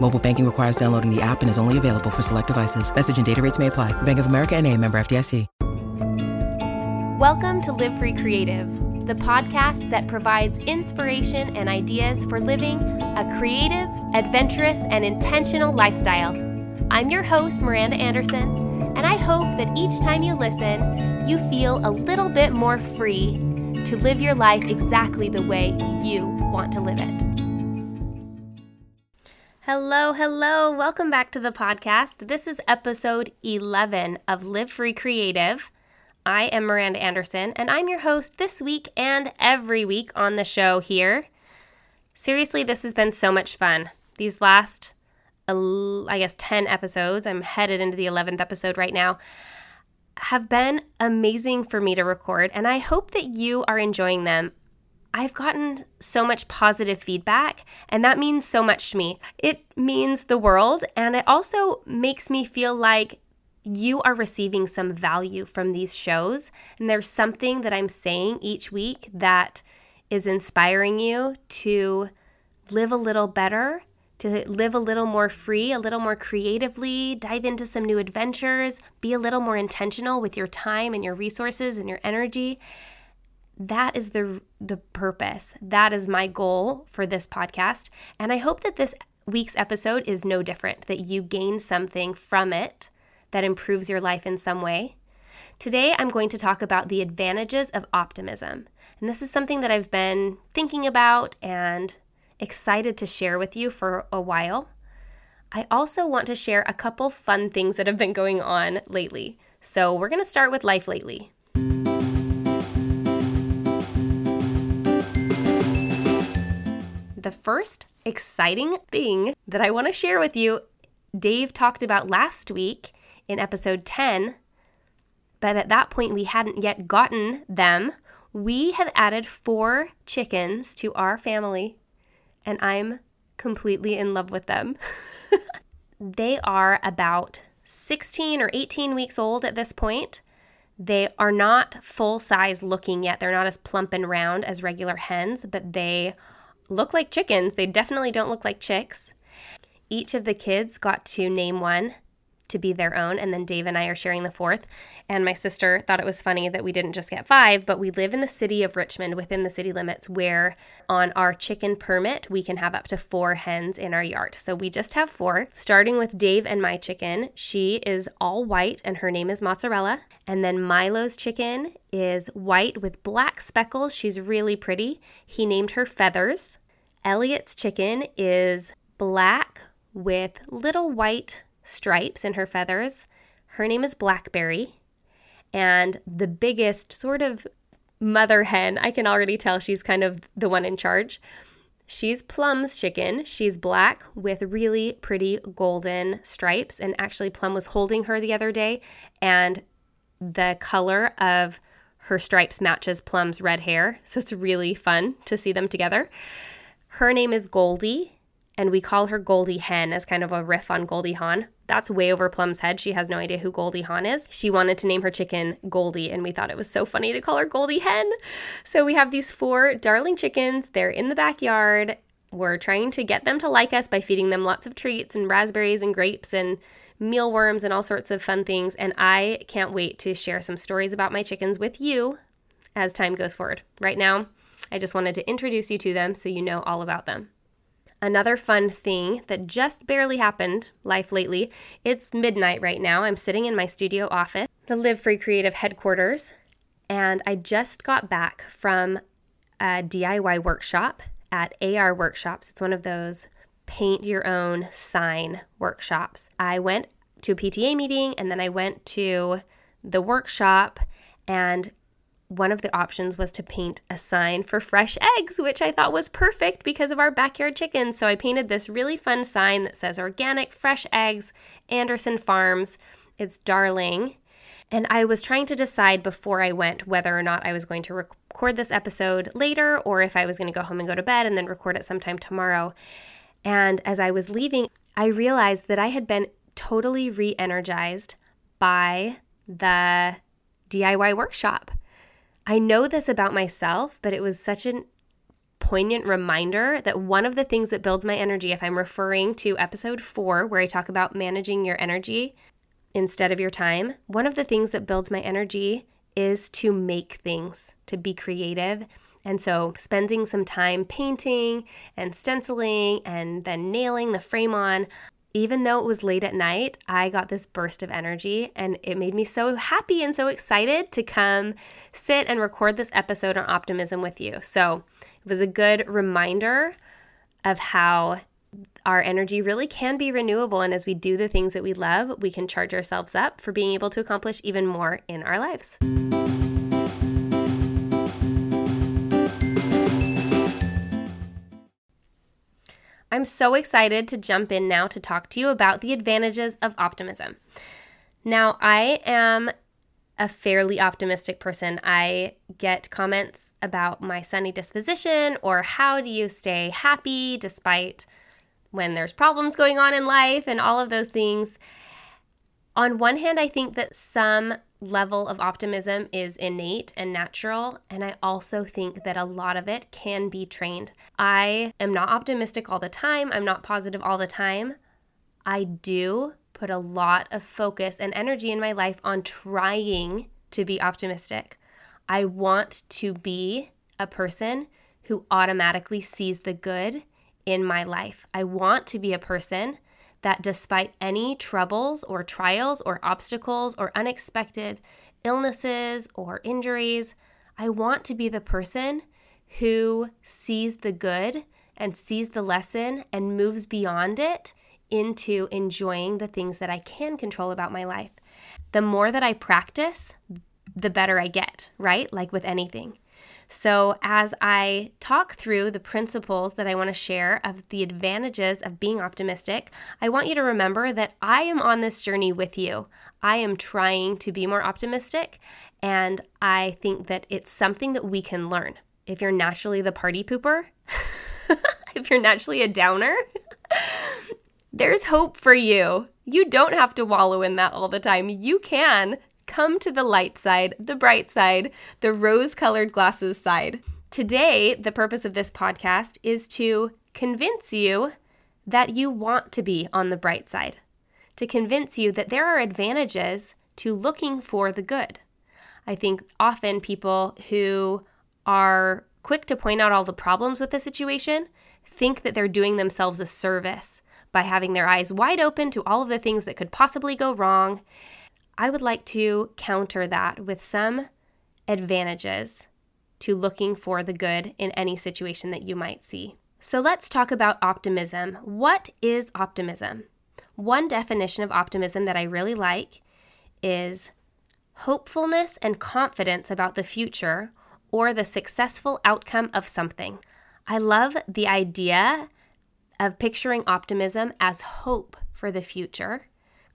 Mobile banking requires downloading the app and is only available for select devices. Message and data rates may apply. Bank of America and a member FDIC. Welcome to Live Free Creative, the podcast that provides inspiration and ideas for living a creative, adventurous, and intentional lifestyle. I'm your host, Miranda Anderson, and I hope that each time you listen, you feel a little bit more free to live your life exactly the way you want to live it. Hello, hello. Welcome back to the podcast. This is episode 11 of Live Free Creative. I am Miranda Anderson, and I'm your host this week and every week on the show here. Seriously, this has been so much fun. These last, I guess, 10 episodes, I'm headed into the 11th episode right now, have been amazing for me to record, and I hope that you are enjoying them. I've gotten so much positive feedback, and that means so much to me. It means the world, and it also makes me feel like you are receiving some value from these shows. And there's something that I'm saying each week that is inspiring you to live a little better, to live a little more free, a little more creatively, dive into some new adventures, be a little more intentional with your time and your resources and your energy. That is the the purpose. That is my goal for this podcast, and I hope that this week's episode is no different that you gain something from it that improves your life in some way. Today, I'm going to talk about the advantages of optimism. And this is something that I've been thinking about and excited to share with you for a while. I also want to share a couple fun things that have been going on lately. So, we're going to start with life lately. The first exciting thing that I want to share with you, Dave talked about last week in episode 10, but at that point we hadn't yet gotten them. We have added four chickens to our family, and I'm completely in love with them. they are about 16 or 18 weeks old at this point. They are not full size looking yet. They're not as plump and round as regular hens, but they look like chickens. They definitely don't look like chicks. Each of the kids got to name one to be their own. And then Dave and I are sharing the fourth. And my sister thought it was funny that we didn't just get five, but we live in the city of Richmond within the city limits where on our chicken permit, we can have up to four hens in our yard. So we just have four, starting with Dave and my chicken. She is all white and her name is Mozzarella. And then Milo's chicken is white with black speckles. She's really pretty. He named her Feathers. Elliot's chicken is black with little white stripes in her feathers. Her name is Blackberry. And the biggest sort of mother hen, I can already tell she's kind of the one in charge. She's Plum's chicken. She's black with really pretty golden stripes. And actually, Plum was holding her the other day, and the color of her stripes matches Plum's red hair. So it's really fun to see them together. Her name is Goldie, and we call her Goldie Hen as kind of a riff on Goldie Hawn. That's way over Plum's head. She has no idea who Goldie Hawn is. She wanted to name her chicken Goldie, and we thought it was so funny to call her Goldie Hen. So we have these four darling chickens. They're in the backyard. We're trying to get them to like us by feeding them lots of treats and raspberries and grapes and mealworms and all sorts of fun things. And I can't wait to share some stories about my chickens with you as time goes forward. Right now, I just wanted to introduce you to them so you know all about them. Another fun thing that just barely happened life lately. It's midnight right now. I'm sitting in my studio office, the Live Free Creative headquarters, and I just got back from a DIY workshop at AR Workshops. It's one of those paint your own sign workshops. I went to a PTA meeting and then I went to the workshop and one of the options was to paint a sign for fresh eggs, which I thought was perfect because of our backyard chickens. So I painted this really fun sign that says organic fresh eggs, Anderson Farms. It's darling. And I was trying to decide before I went whether or not I was going to record this episode later or if I was going to go home and go to bed and then record it sometime tomorrow. And as I was leaving, I realized that I had been totally re energized by the DIY workshop. I know this about myself, but it was such a poignant reminder that one of the things that builds my energy, if I'm referring to episode four, where I talk about managing your energy instead of your time, one of the things that builds my energy is to make things, to be creative. And so, spending some time painting and stenciling and then nailing the frame on, even though it was late at night, I got this burst of energy and it made me so happy and so excited to come sit and record this episode on optimism with you. So it was a good reminder of how our energy really can be renewable. And as we do the things that we love, we can charge ourselves up for being able to accomplish even more in our lives. I'm so excited to jump in now to talk to you about the advantages of optimism. Now, I am a fairly optimistic person. I get comments about my sunny disposition or how do you stay happy despite when there's problems going on in life and all of those things. On one hand, I think that some level of optimism is innate and natural, and I also think that a lot of it can be trained. I am not optimistic all the time, I'm not positive all the time. I do put a lot of focus and energy in my life on trying to be optimistic. I want to be a person who automatically sees the good in my life. I want to be a person that despite any troubles or trials or obstacles or unexpected illnesses or injuries, I want to be the person who sees the good and sees the lesson and moves beyond it into enjoying the things that I can control about my life. The more that I practice, the better I get, right? Like with anything. So, as I talk through the principles that I want to share of the advantages of being optimistic, I want you to remember that I am on this journey with you. I am trying to be more optimistic, and I think that it's something that we can learn. If you're naturally the party pooper, if you're naturally a downer, there's hope for you. You don't have to wallow in that all the time. You can come to the light side, the bright side, the rose colored glasses side. Today, the purpose of this podcast is to convince you that you want to be on the bright side, to convince you that there are advantages to looking for the good. I think often people who are quick to point out all the problems with the situation think that they're doing themselves a service by having their eyes wide open to all of the things that could possibly go wrong I would like to counter that with some advantages to looking for the good in any situation that you might see. So let's talk about optimism. What is optimism? One definition of optimism that I really like is hopefulness and confidence about the future or the successful outcome of something. I love the idea of picturing optimism as hope for the future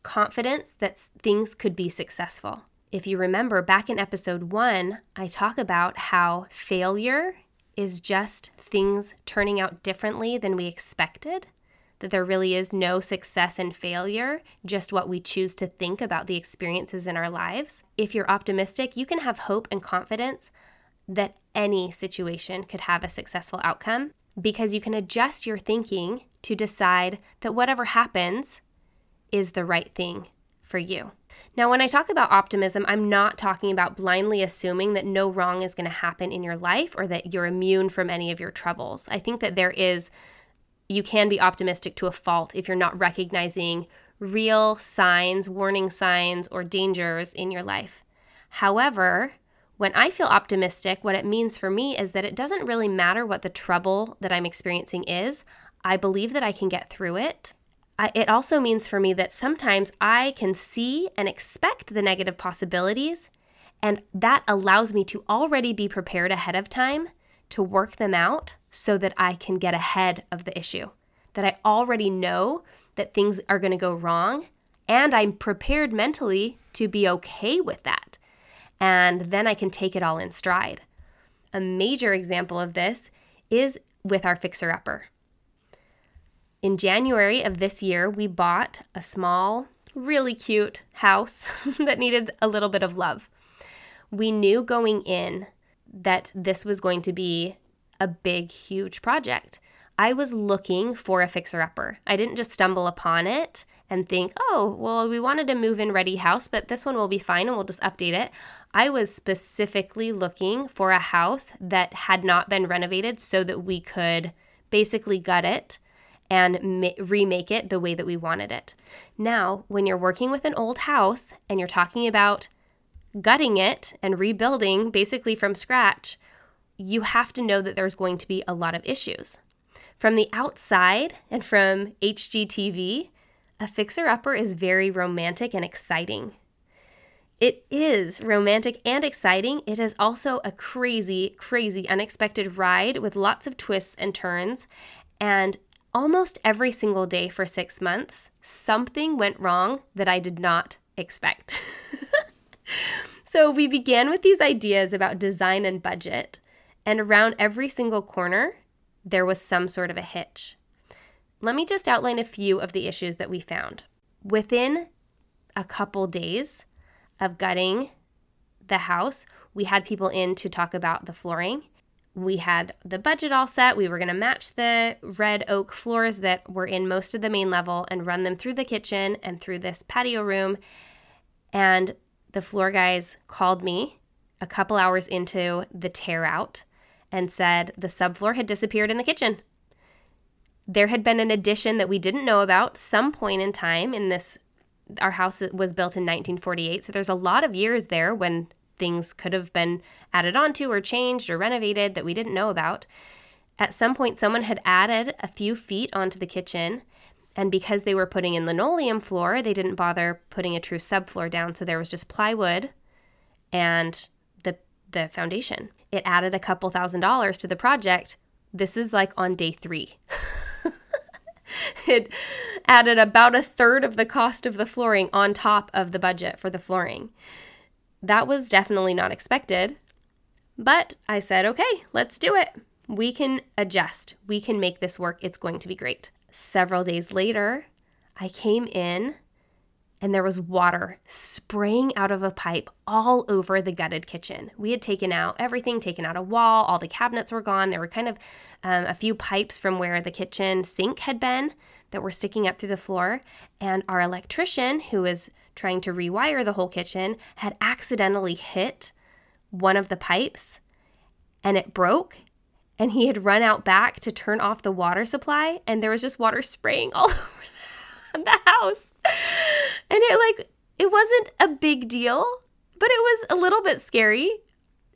confidence that things could be successful. If you remember back in episode one, I talk about how failure is just things turning out differently than we expected, that there really is no success and failure, just what we choose to think about the experiences in our lives. If you're optimistic, you can have hope and confidence that any situation could have a successful outcome because you can adjust your thinking to decide that whatever happens, is the right thing for you. Now, when I talk about optimism, I'm not talking about blindly assuming that no wrong is going to happen in your life or that you're immune from any of your troubles. I think that there is, you can be optimistic to a fault if you're not recognizing real signs, warning signs, or dangers in your life. However, When I feel optimistic, what it means for me is that it doesn't really matter what the trouble that I'm experiencing is. I believe that I can get through it. I, it also means for me that sometimes I can see and expect the negative possibilities, and that allows me to already be prepared ahead of time to work them out so that I can get ahead of the issue. That I already know that things are going to go wrong, and I'm prepared mentally to be okay with that. And then I can take it all in stride. A major example of this is with our fixer upper. In January of this year, we bought a small, really cute house that needed a little bit of love. We knew going in that this was going to be a big, huge project. I was looking for a fixer upper. I didn't just stumble upon it and think, oh, well, we wanted a move in ready house, but this one will be fine and we'll just update it. I was specifically looking for a house that had not been renovated so that we could basically gut it and ma- remake it the way that we wanted it. Now, when you're working with an old house and you're talking about gutting it and rebuilding basically from scratch, you have to know that there's going to be a lot of issues. From the outside and from HGTV, a fixer upper is very romantic and exciting. It is romantic and exciting. It is also a crazy, crazy, unexpected ride with lots of twists and turns. And almost every single day for six months, something went wrong that I did not expect. so we began with these ideas about design and budget, and around every single corner, there was some sort of a hitch. Let me just outline a few of the issues that we found. Within a couple days of gutting the house, we had people in to talk about the flooring we had the budget all set. We were going to match the red oak floors that were in most of the main level and run them through the kitchen and through this patio room. And the floor guys called me a couple hours into the tear out and said the subfloor had disappeared in the kitchen. There had been an addition that we didn't know about some point in time in this our house was built in 1948 so there's a lot of years there when things could have been added onto or changed or renovated that we didn't know about. At some point, someone had added a few feet onto the kitchen, and because they were putting in linoleum floor, they didn't bother putting a true subfloor down, so there was just plywood and the the foundation. It added a couple thousand dollars to the project. This is like on day 3. it added about a third of the cost of the flooring on top of the budget for the flooring. That was definitely not expected. But I said, okay, let's do it. We can adjust. We can make this work. It's going to be great. Several days later, I came in and there was water spraying out of a pipe all over the gutted kitchen. We had taken out everything, taken out a wall, all the cabinets were gone. There were kind of um, a few pipes from where the kitchen sink had been that were sticking up through the floor. And our electrician, who was trying to rewire the whole kitchen, had accidentally hit one of the pipes and it broke. And he had run out back to turn off the water supply, and there was just water spraying all over the house. And it, like, it wasn't a big deal, but it was a little bit scary.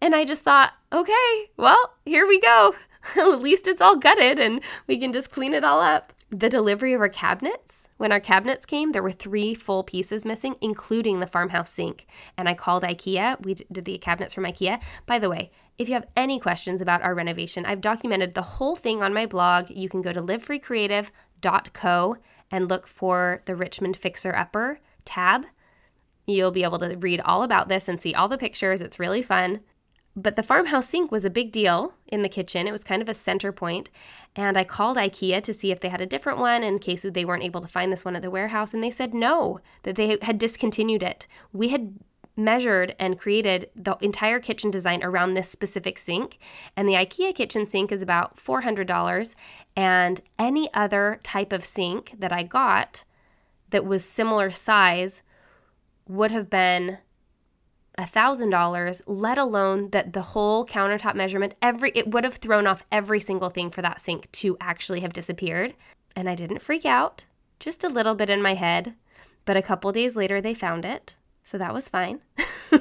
And I just thought, okay, well, here we go. At least it's all gutted and we can just clean it all up the delivery of our cabinets. When our cabinets came, there were three full pieces missing, including the farmhouse sink. And I called IKEA. We did the cabinets from IKEA. By the way, if you have any questions about our renovation, I've documented the whole thing on my blog. You can go to livefreecreative.co and look for the Richmond Fixer Upper tab. You'll be able to read all about this and see all the pictures. It's really fun. But the farmhouse sink was a big deal in the kitchen. It was kind of a center point. And I called IKEA to see if they had a different one in case they weren't able to find this one at the warehouse. And they said no, that they had discontinued it. We had measured and created the entire kitchen design around this specific sink. And the IKEA kitchen sink is about $400. And any other type of sink that I got that was similar size would have been $1000 let alone that the whole countertop measurement every it would have thrown off every single thing for that sink to actually have disappeared and i didn't freak out just a little bit in my head but a couple days later they found it so that was fine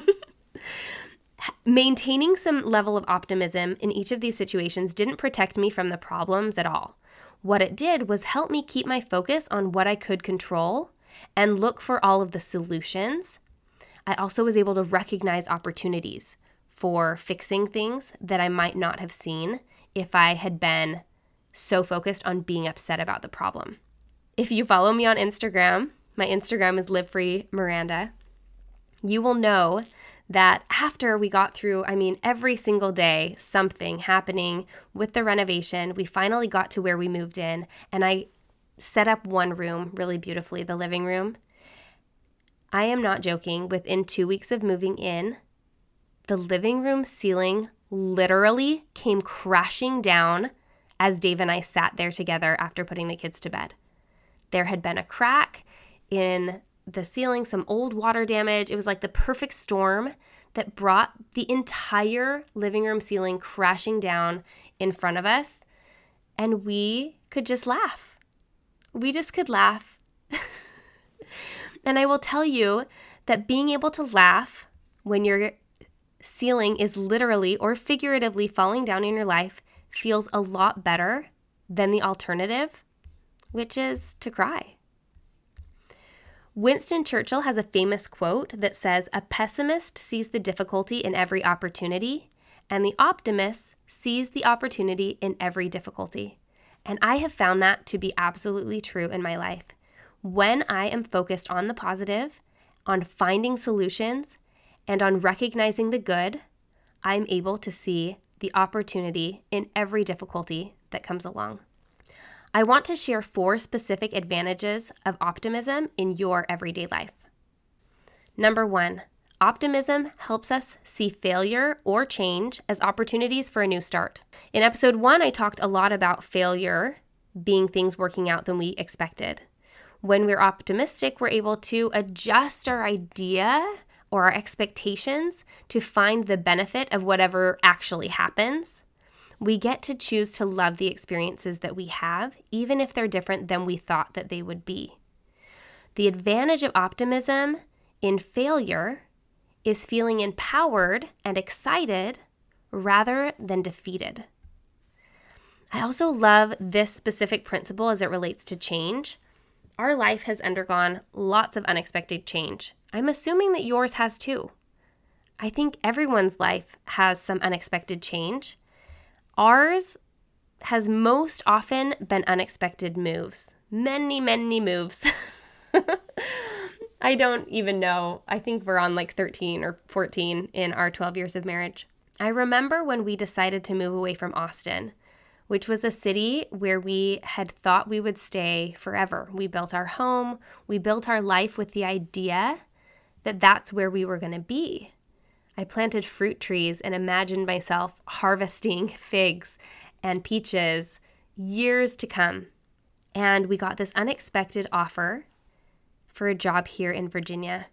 Maintaining some level of optimism in each of these situations didn't protect me from the problems at all. What it did was help me keep my focus on what I could control and look for all of the solutions. I also was able to recognize opportunities for fixing things that I might not have seen if I had been so focused on being upset about the problem. If you follow me on Instagram, my Instagram is live free Miranda. You will know that after we got through, I mean, every single day, something happening with the renovation, we finally got to where we moved in, and I set up one room really beautifully, the living room. I am not joking. Within two weeks of moving in, the living room ceiling literally came crashing down as Dave and I sat there together after putting the kids to bed. There had been a crack in the ceiling, some old water damage. It was like the perfect storm that brought the entire living room ceiling crashing down in front of us. And we could just laugh. We just could laugh. and I will tell you that being able to laugh when your ceiling is literally or figuratively falling down in your life feels a lot better than the alternative, which is to cry. Winston Churchill has a famous quote that says, A pessimist sees the difficulty in every opportunity, and the optimist sees the opportunity in every difficulty. And I have found that to be absolutely true in my life. When I am focused on the positive, on finding solutions, and on recognizing the good, I'm able to see the opportunity in every difficulty that comes along. I want to share four specific advantages of optimism in your everyday life. Number one, optimism helps us see failure or change as opportunities for a new start. In episode one, I talked a lot about failure being things working out than we expected. When we're optimistic, we're able to adjust our idea or our expectations to find the benefit of whatever actually happens we get to choose to love the experiences that we have, even if they're different than we thought that they would be. The advantage of optimism in failure is feeling empowered and excited rather than defeated. I also love this specific principle as it relates to change. Our life has undergone lots of unexpected change. I'm assuming that yours has too. I think everyone's life has some unexpected change. Ours has most often been unexpected moves. Many, many moves. I don't even know. I think we're on like 13 or 14 in our 12 years of marriage. I remember when we decided to move away from Austin, which was a city where we had thought we would stay forever. We built our home, we built our life with the idea that that's where we were going to be. I planted fruit trees and imagined myself harvesting figs and peaches years to come. And we got this unexpected offer for a job here in Virginia.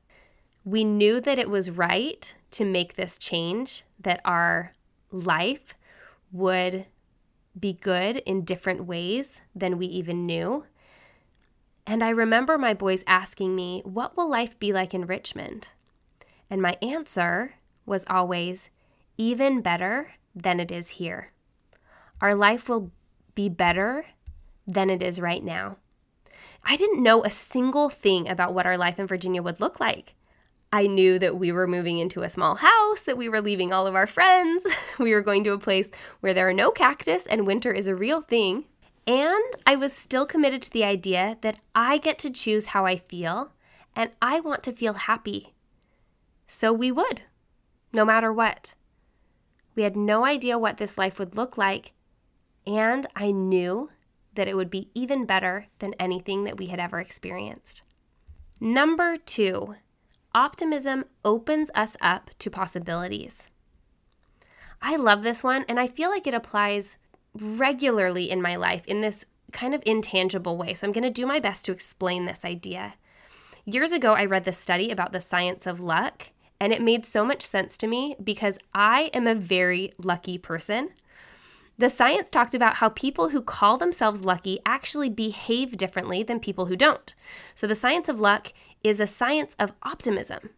We knew that it was right to make this change, that our life would be good in different ways than we even knew. And I remember my boys asking me, What will life be like in Richmond? And my answer was always even better than it is here. Our life will be better than it is right now. I didn't know a single thing about what our life in Virginia would look like. I knew that we were moving into a small house, that we were leaving all of our friends, we were going to a place where there are no cactus and winter is a real thing. And I was still committed to the idea that I get to choose how I feel and I want to feel happy. So we would no matter what. We had no idea what this life would look like, and I knew that it would be even better than anything that we had ever experienced. Number two, optimism opens us up to possibilities. I love this one, and I feel like it applies regularly in my life in this kind of intangible way. So I'm going to do my best to explain this idea. Years ago, I read this study about the science of luck, and it made so much sense to me because I am a very lucky person. The science talked about how people who call themselves lucky actually behave differently than people who don't. So, the science of luck is a science of optimism.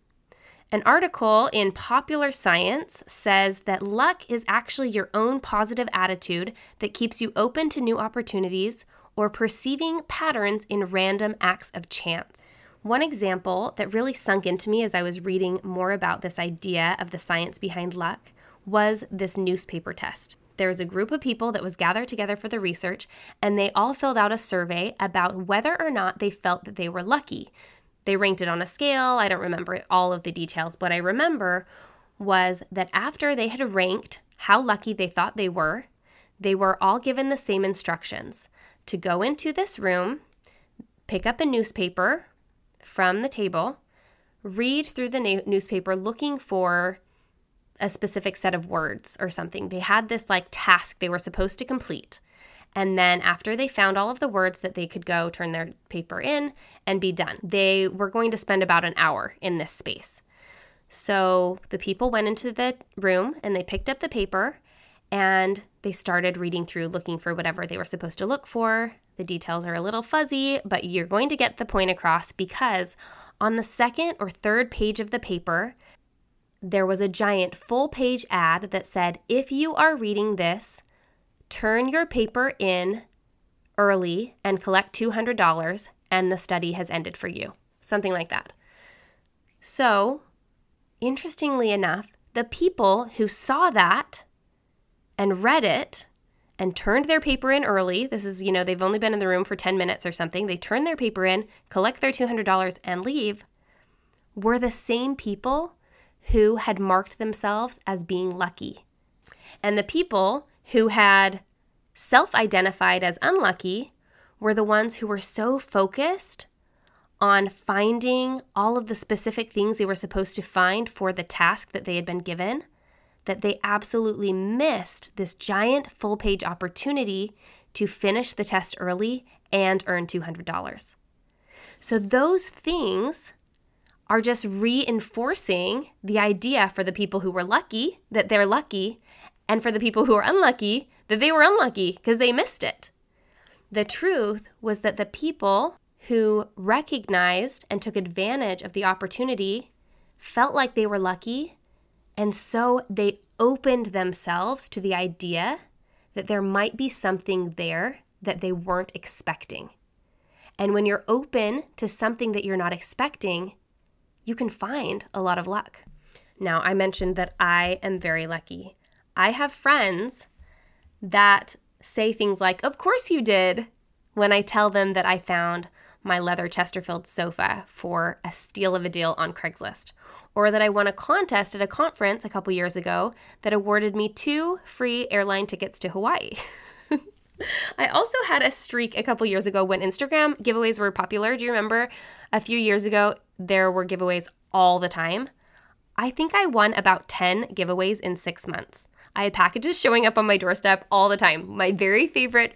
An article in Popular Science says that luck is actually your own positive attitude that keeps you open to new opportunities or perceiving patterns in random acts of chance. One example that really sunk into me as I was reading more about this idea of the science behind luck was this newspaper test. There was a group of people that was gathered together for the research, and they all filled out a survey about whether or not they felt that they were lucky. They ranked it on a scale. I don't remember all of the details. What I remember was that after they had ranked how lucky they thought they were, they were all given the same instructions to go into this room, pick up a newspaper from the table, read through the na- newspaper looking for a specific set of words or something. They had this like task they were supposed to complete. And then after they found all of the words that they could go turn their paper in and be done, they were going to spend about an hour in this space. So the people went into the room and they picked up the paper and they started reading through looking for whatever they were supposed to look for. The details are a little fuzzy, but you're going to get the point across because on the second or third page of the paper, there was a giant full page ad that said, If you are reading this, turn your paper in early and collect $200, and the study has ended for you. Something like that. So, interestingly enough, the people who saw that and read it and turned their paper in early, this is, you know, they've only been in the room for 10 minutes or something, they turn their paper in, collect their $200, and leave, were the same people who had marked themselves as being lucky. And the people who had self identified as unlucky were the ones who were so focused on finding all of the specific things they were supposed to find for the task that they had been given that they absolutely missed this giant full page opportunity to finish the test early and earn $200. So, those things are just reinforcing the idea for the people who were lucky that they're lucky, and for the people who are unlucky that they were unlucky because they missed it. The truth was that the people who recognized and took advantage of the opportunity felt like they were lucky, and so they opened themselves to the idea that there might be something there that they weren't expecting. And when you're open to something that you're not expecting, you can find a lot of luck. Now, I mentioned that I am very lucky. I have friends that say things like, Of course you did, when I tell them that I found my leather Chesterfield sofa for a steal of a deal on Craigslist, or that I won a contest at a conference a couple years ago that awarded me two free airline tickets to Hawaii. I also had a streak a couple years ago when Instagram giveaways were popular. Do you remember a few years ago there were giveaways all the time? I think I won about 10 giveaways in six months. I had packages showing up on my doorstep all the time. My very favorite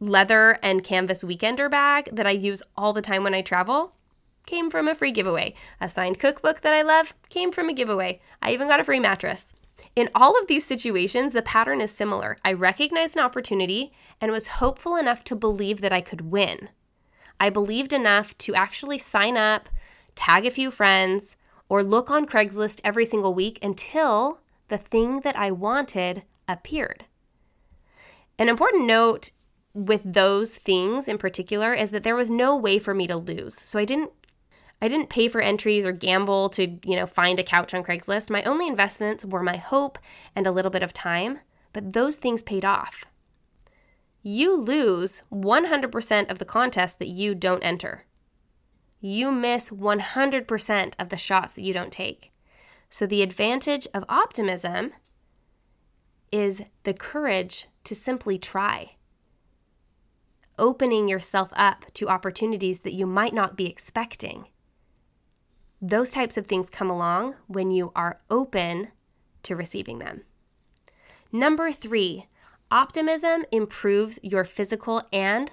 leather and canvas weekender bag that I use all the time when I travel came from a free giveaway. A signed cookbook that I love came from a giveaway. I even got a free mattress. In all of these situations, the pattern is similar. I recognized an opportunity and was hopeful enough to believe that I could win. I believed enough to actually sign up, tag a few friends, or look on Craigslist every single week until the thing that I wanted appeared. An important note with those things in particular is that there was no way for me to lose. So I didn't I didn't pay for entries or gamble to, you know, find a couch on Craigslist. My only investments were my hope and a little bit of time, but those things paid off. You lose 100% of the contests that you don't enter. You miss 100% of the shots that you don't take. So, the advantage of optimism is the courage to simply try, opening yourself up to opportunities that you might not be expecting. Those types of things come along when you are open to receiving them. Number three, optimism improves your physical and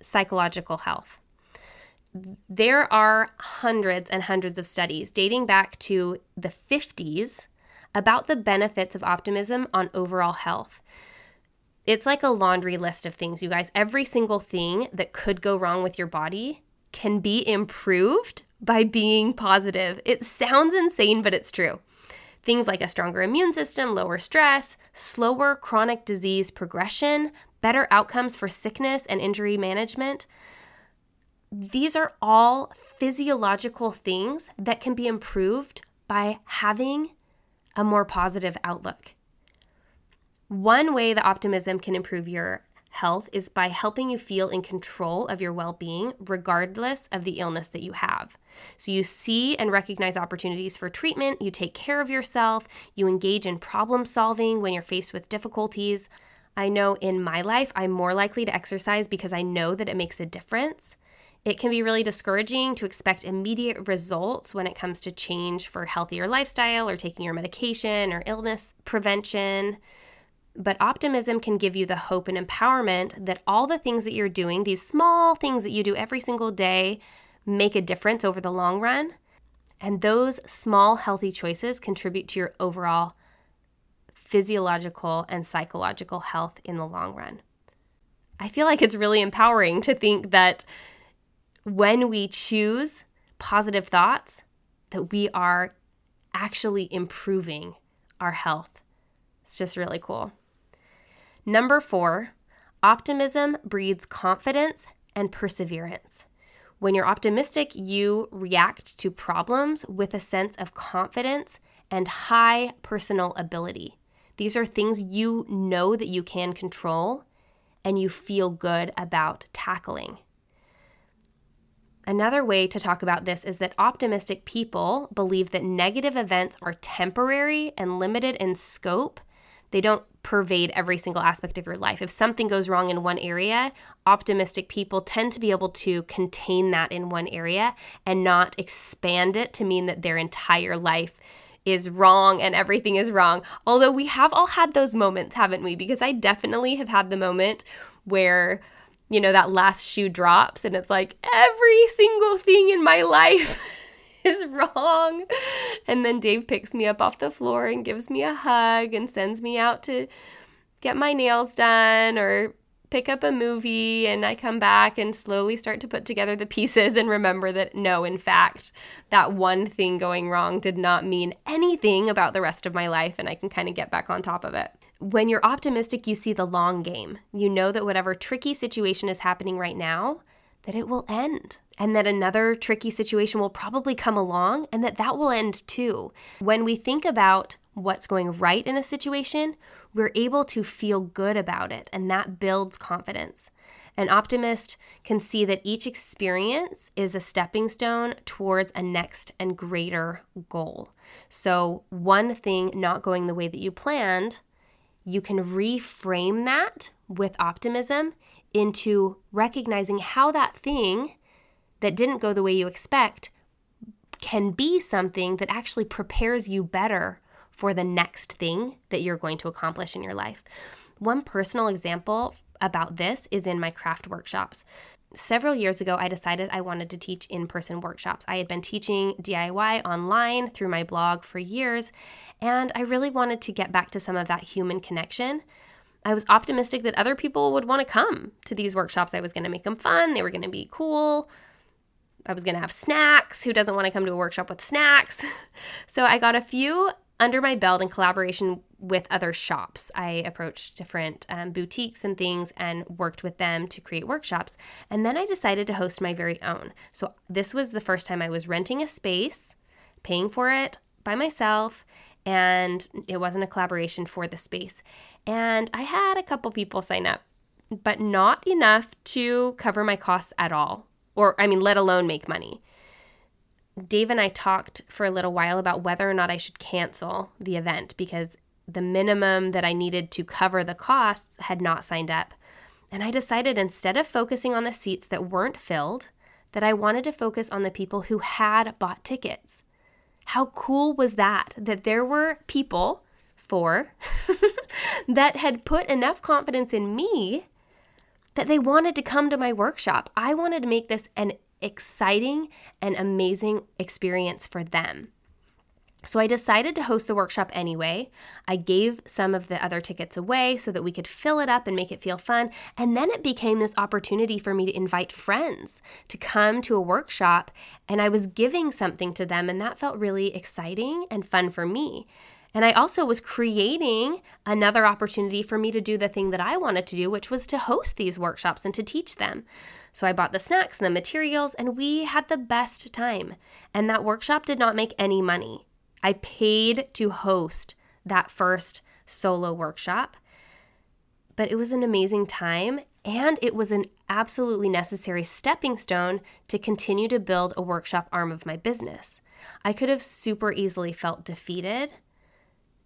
psychological health. There are hundreds and hundreds of studies dating back to the 50s about the benefits of optimism on overall health. It's like a laundry list of things, you guys. Every single thing that could go wrong with your body can be improved by being positive. It sounds insane, but it's true. Things like a stronger immune system, lower stress, slower chronic disease progression, better outcomes for sickness and injury management. These are all physiological things that can be improved by having a more positive outlook. One way that optimism can improve your health is by helping you feel in control of your well being, regardless of the illness that you have. So you see and recognize opportunities for treatment, you take care of yourself, you engage in problem solving when you're faced with difficulties. I know in my life, I'm more likely to exercise because I know that it makes a difference. It can be really discouraging to expect immediate results when it comes to change for healthier lifestyle or taking your medication or illness prevention. But optimism can give you the hope and empowerment that all the things that you're doing, these small things that you do every single day, make a difference over the long run. And those small, healthy choices contribute to your overall physiological and psychological health in the long run. I feel like it's really empowering to think that when we choose positive thoughts, that we are actually improving our health. It's just really cool. Number four, optimism breeds confidence and perseverance. When you're optimistic, you react to problems with a sense of confidence and high personal ability. These are things you know that you can control and you feel good about tackling. Another way to talk about this is that optimistic people believe that negative events are temporary and limited in scope they don't pervade every single aspect of your life. If something goes wrong in one area, optimistic people tend to be able to contain that in one area and not expand it to mean that their entire life is wrong and everything is wrong. Although we have all had those moments, haven't we? Because I definitely have had the moment where you know that last shoe drops and it's like every single thing in my life is wrong. And then Dave picks me up off the floor and gives me a hug and sends me out to get my nails done or pick up a movie and I come back and slowly start to put together the pieces and remember that no, in fact, that one thing going wrong did not mean anything about the rest of my life and I can kind of get back on top of it. When you're optimistic, you see the long game. You know that whatever tricky situation is happening right now, that it will end and that another tricky situation will probably come along and that that will end too. When we think about what's going right in a situation, we're able to feel good about it and that builds confidence. An optimist can see that each experience is a stepping stone towards a next and greater goal. So, one thing not going the way that you planned, you can reframe that with optimism into recognizing how that thing that didn't go the way you expect can be something that actually prepares you better for the next thing that you're going to accomplish in your life. One personal example about this is in my craft workshops. Several years ago, I decided I wanted to teach in person workshops. I had been teaching DIY online through my blog for years, and I really wanted to get back to some of that human connection. I was optimistic that other people would want to come to these workshops. I was going to make them fun, they were going to be cool. I was going to have snacks. Who doesn't want to come to a workshop with snacks? so I got a few under my belt in collaboration with other shops. I approached different um, boutiques and things and worked with them to create workshops. And then I decided to host my very own. So this was the first time I was renting a space, paying for it by myself, and it wasn't a collaboration for the space. And I had a couple people sign up, but not enough to cover my costs at all or I mean, let alone make money. Dave and I talked for a little while about whether or not I should cancel the event because the minimum that I needed to cover the costs had not signed up. And I decided instead of focusing on the seats that weren't filled, that I wanted to focus on the people who had bought tickets. How cool was that? That there were people, four, that had put enough confidence in me that they wanted to come to my workshop. I wanted to make this an exciting and amazing experience for them. So I decided to host the workshop anyway. I gave some of the other tickets away so that we could fill it up and make it feel fun. And then it became this opportunity for me to invite friends to come to a workshop. And I was giving something to them, and that felt really exciting and fun for me. And I also was creating another opportunity for me to do the thing that I wanted to do, which was to host these workshops and to teach them. So I bought the snacks and the materials, and we had the best time. And that workshop did not make any money. I paid to host that first solo workshop, but it was an amazing time and it was an absolutely necessary stepping stone to continue to build a workshop arm of my business. I could have super easily felt defeated,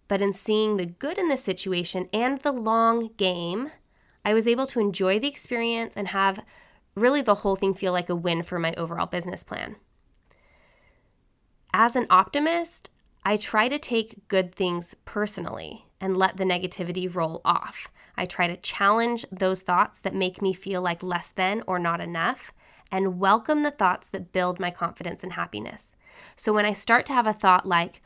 but in seeing the good in the situation and the long game, I was able to enjoy the experience and have really the whole thing feel like a win for my overall business plan. As an optimist, I try to take good things personally and let the negativity roll off. I try to challenge those thoughts that make me feel like less than or not enough and welcome the thoughts that build my confidence and happiness. So when I start to have a thought like,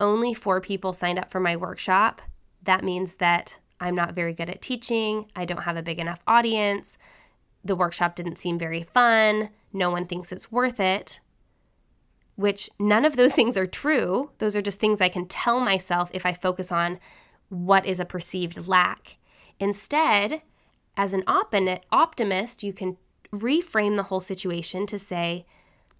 only four people signed up for my workshop, that means that I'm not very good at teaching, I don't have a big enough audience, the workshop didn't seem very fun, no one thinks it's worth it which none of those things are true. Those are just things I can tell myself if I focus on what is a perceived lack. Instead, as an optimist, you can reframe the whole situation to say,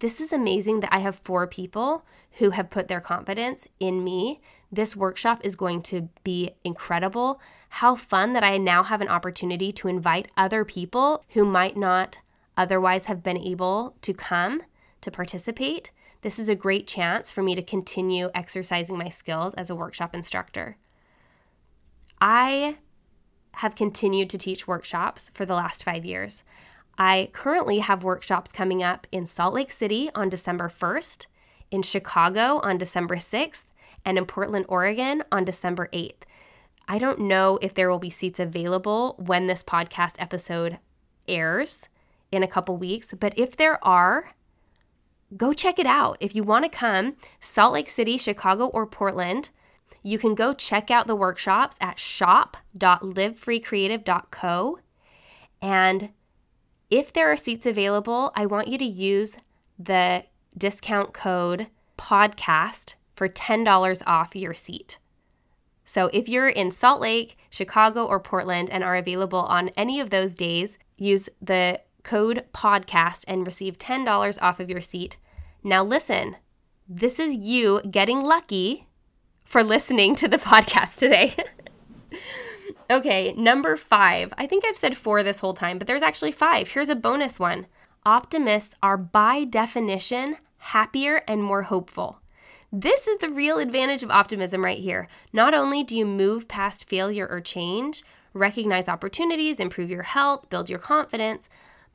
This is amazing that I have four people who have put their confidence in me. This workshop is going to be incredible. How fun that I now have an opportunity to invite other people who might not otherwise have been able to come to participate this is a great chance for me to continue exercising my skills as a workshop instructor. I have continued to teach workshops for the last five years. I currently have workshops coming up in Salt Lake City on December 1st, in Chicago on December 6th, and in Portland, Oregon on December 8th. I don't know if there will be seats available when this podcast episode airs in a couple weeks, but if there are, go check it out. If you want to come, Salt Lake City, Chicago, or Portland, you can go check out the workshops at shop.livefreecreative.co. And if there are seats available, I want you to use the discount code podcast for $10 off your seat. So if you're in Salt Lake, Chicago, or Portland and are available on any of those days, use the code podcast and receive $10 off of your seat. Now, listen, this is you getting lucky for listening to the podcast today. okay, number five. I think I've said four this whole time, but there's actually five. Here's a bonus one. Optimists are by definition happier and more hopeful. This is the real advantage of optimism right here. Not only do you move past failure or change, recognize opportunities, improve your health, build your confidence,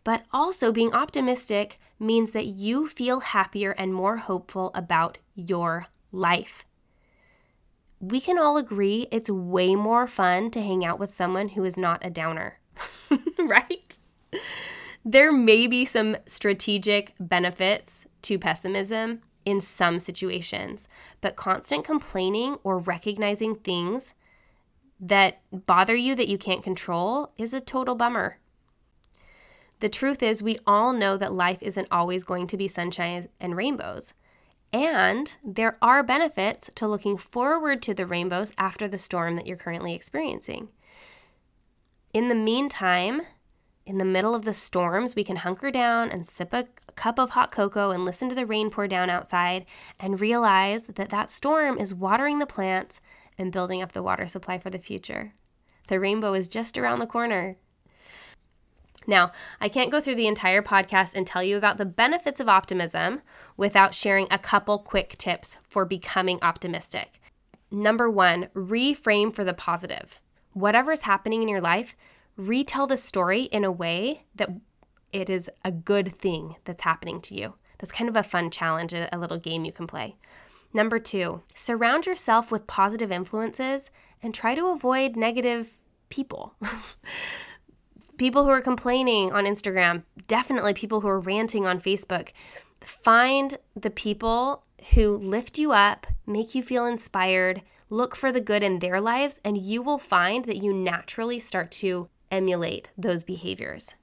but also, being optimistic means that you feel happier and more hopeful about your life. We can all agree it's way more fun to hang out with someone who is not a downer, right? There may be some strategic benefits to pessimism in some situations, but constant complaining or recognizing things that bother you that you can't control is a total bummer. The truth is, we all know that life isn't always going to be sunshine and rainbows. And there are benefits to looking forward to the rainbows after the storm that you're currently experiencing. In the meantime, in the middle of the storms, we can hunker down and sip a cup of hot cocoa and listen to the rain pour down outside and realize that that storm is watering the plants and building up the water supply for the future. The rainbow is just around the corner. Now, I can't go through the entire podcast and tell you about the benefits of optimism without sharing a couple quick tips for becoming optimistic. Number one, reframe for the positive. Whatever is happening in your life, retell the story in a way that it is a good thing that's happening to you. That's kind of a fun challenge, a little game you can play. Number two, surround yourself with positive influences and try to avoid negative people. people who are complaining on Instagram, definitely people who are ranting on Facebook. Find the people who lift you up, make you feel inspired, look for the good in their lives, and you will find that you naturally start to emulate those behaviors.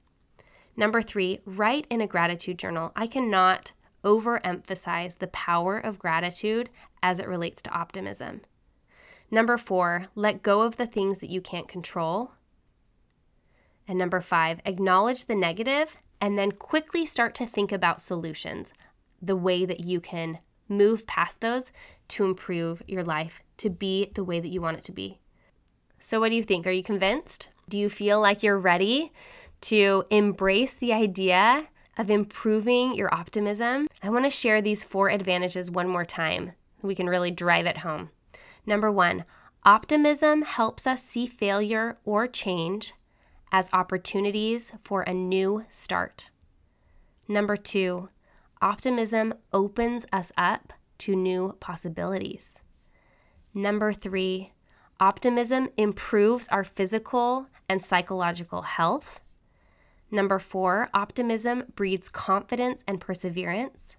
Number three, write in a gratitude journal. I cannot overemphasize the power of gratitude as it relates to optimism. Number four, let go of the things that you can't control. And number five, acknowledge the negative and then quickly start to think about solutions, the way that you can move past those to improve your life to be the way that you want it to be. So, what do you think? Are you convinced? Do you feel like you're ready to embrace the idea of improving your optimism? I want to share these four advantages one more time. We can really drive it home. Number one, optimism helps us see failure or change as opportunities for a new start. Number two, optimism opens us up to new possibilities. Number three, optimism improves our physical and psychological health. Number four, optimism breeds confidence and perseverance.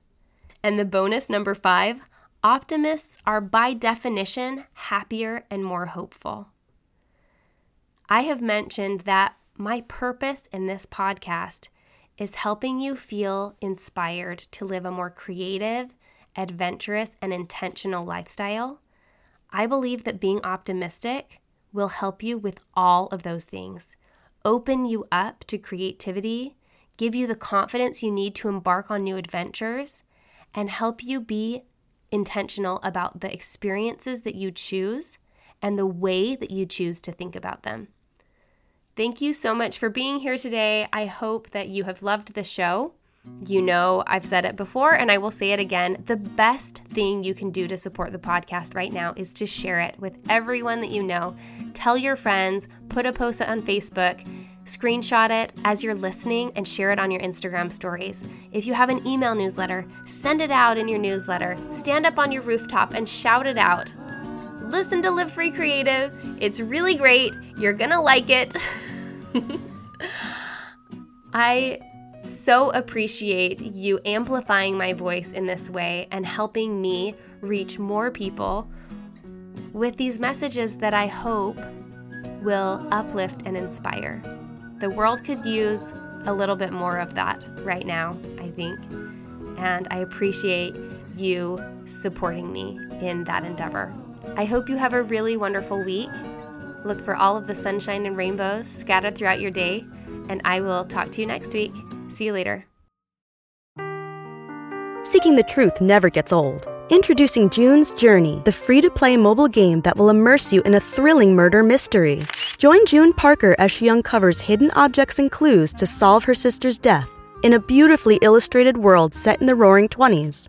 And the bonus number five, optimists are by definition happier and more hopeful. I have mentioned that my purpose in this podcast is helping you feel inspired to live a more creative, adventurous, and intentional lifestyle I believe that being optimistic will help you with all of those things, open you up to creativity, give you the confidence you need to embark on new adventures, and help you be intentional about the experiences that you choose and the way that you choose to think about them. Thank you so much for being here today. I hope that you have loved the show. You know, I've said it before and I will say it again. The best thing you can do to support the podcast right now is to share it with everyone that you know. Tell your friends, put a post on Facebook, screenshot it as you're listening, and share it on your Instagram stories. If you have an email newsletter, send it out in your newsletter. Stand up on your rooftop and shout it out. Listen to Live Free Creative. It's really great. You're gonna like it. I so appreciate you amplifying my voice in this way and helping me reach more people with these messages that I hope will uplift and inspire. The world could use a little bit more of that right now, I think. And I appreciate you supporting me in that endeavor. I hope you have a really wonderful week. Look for all of the sunshine and rainbows scattered throughout your day, and I will talk to you next week. See you later. Seeking the truth never gets old. Introducing June's Journey, the free to play mobile game that will immerse you in a thrilling murder mystery. Join June Parker as she uncovers hidden objects and clues to solve her sister's death in a beautifully illustrated world set in the roaring 20s.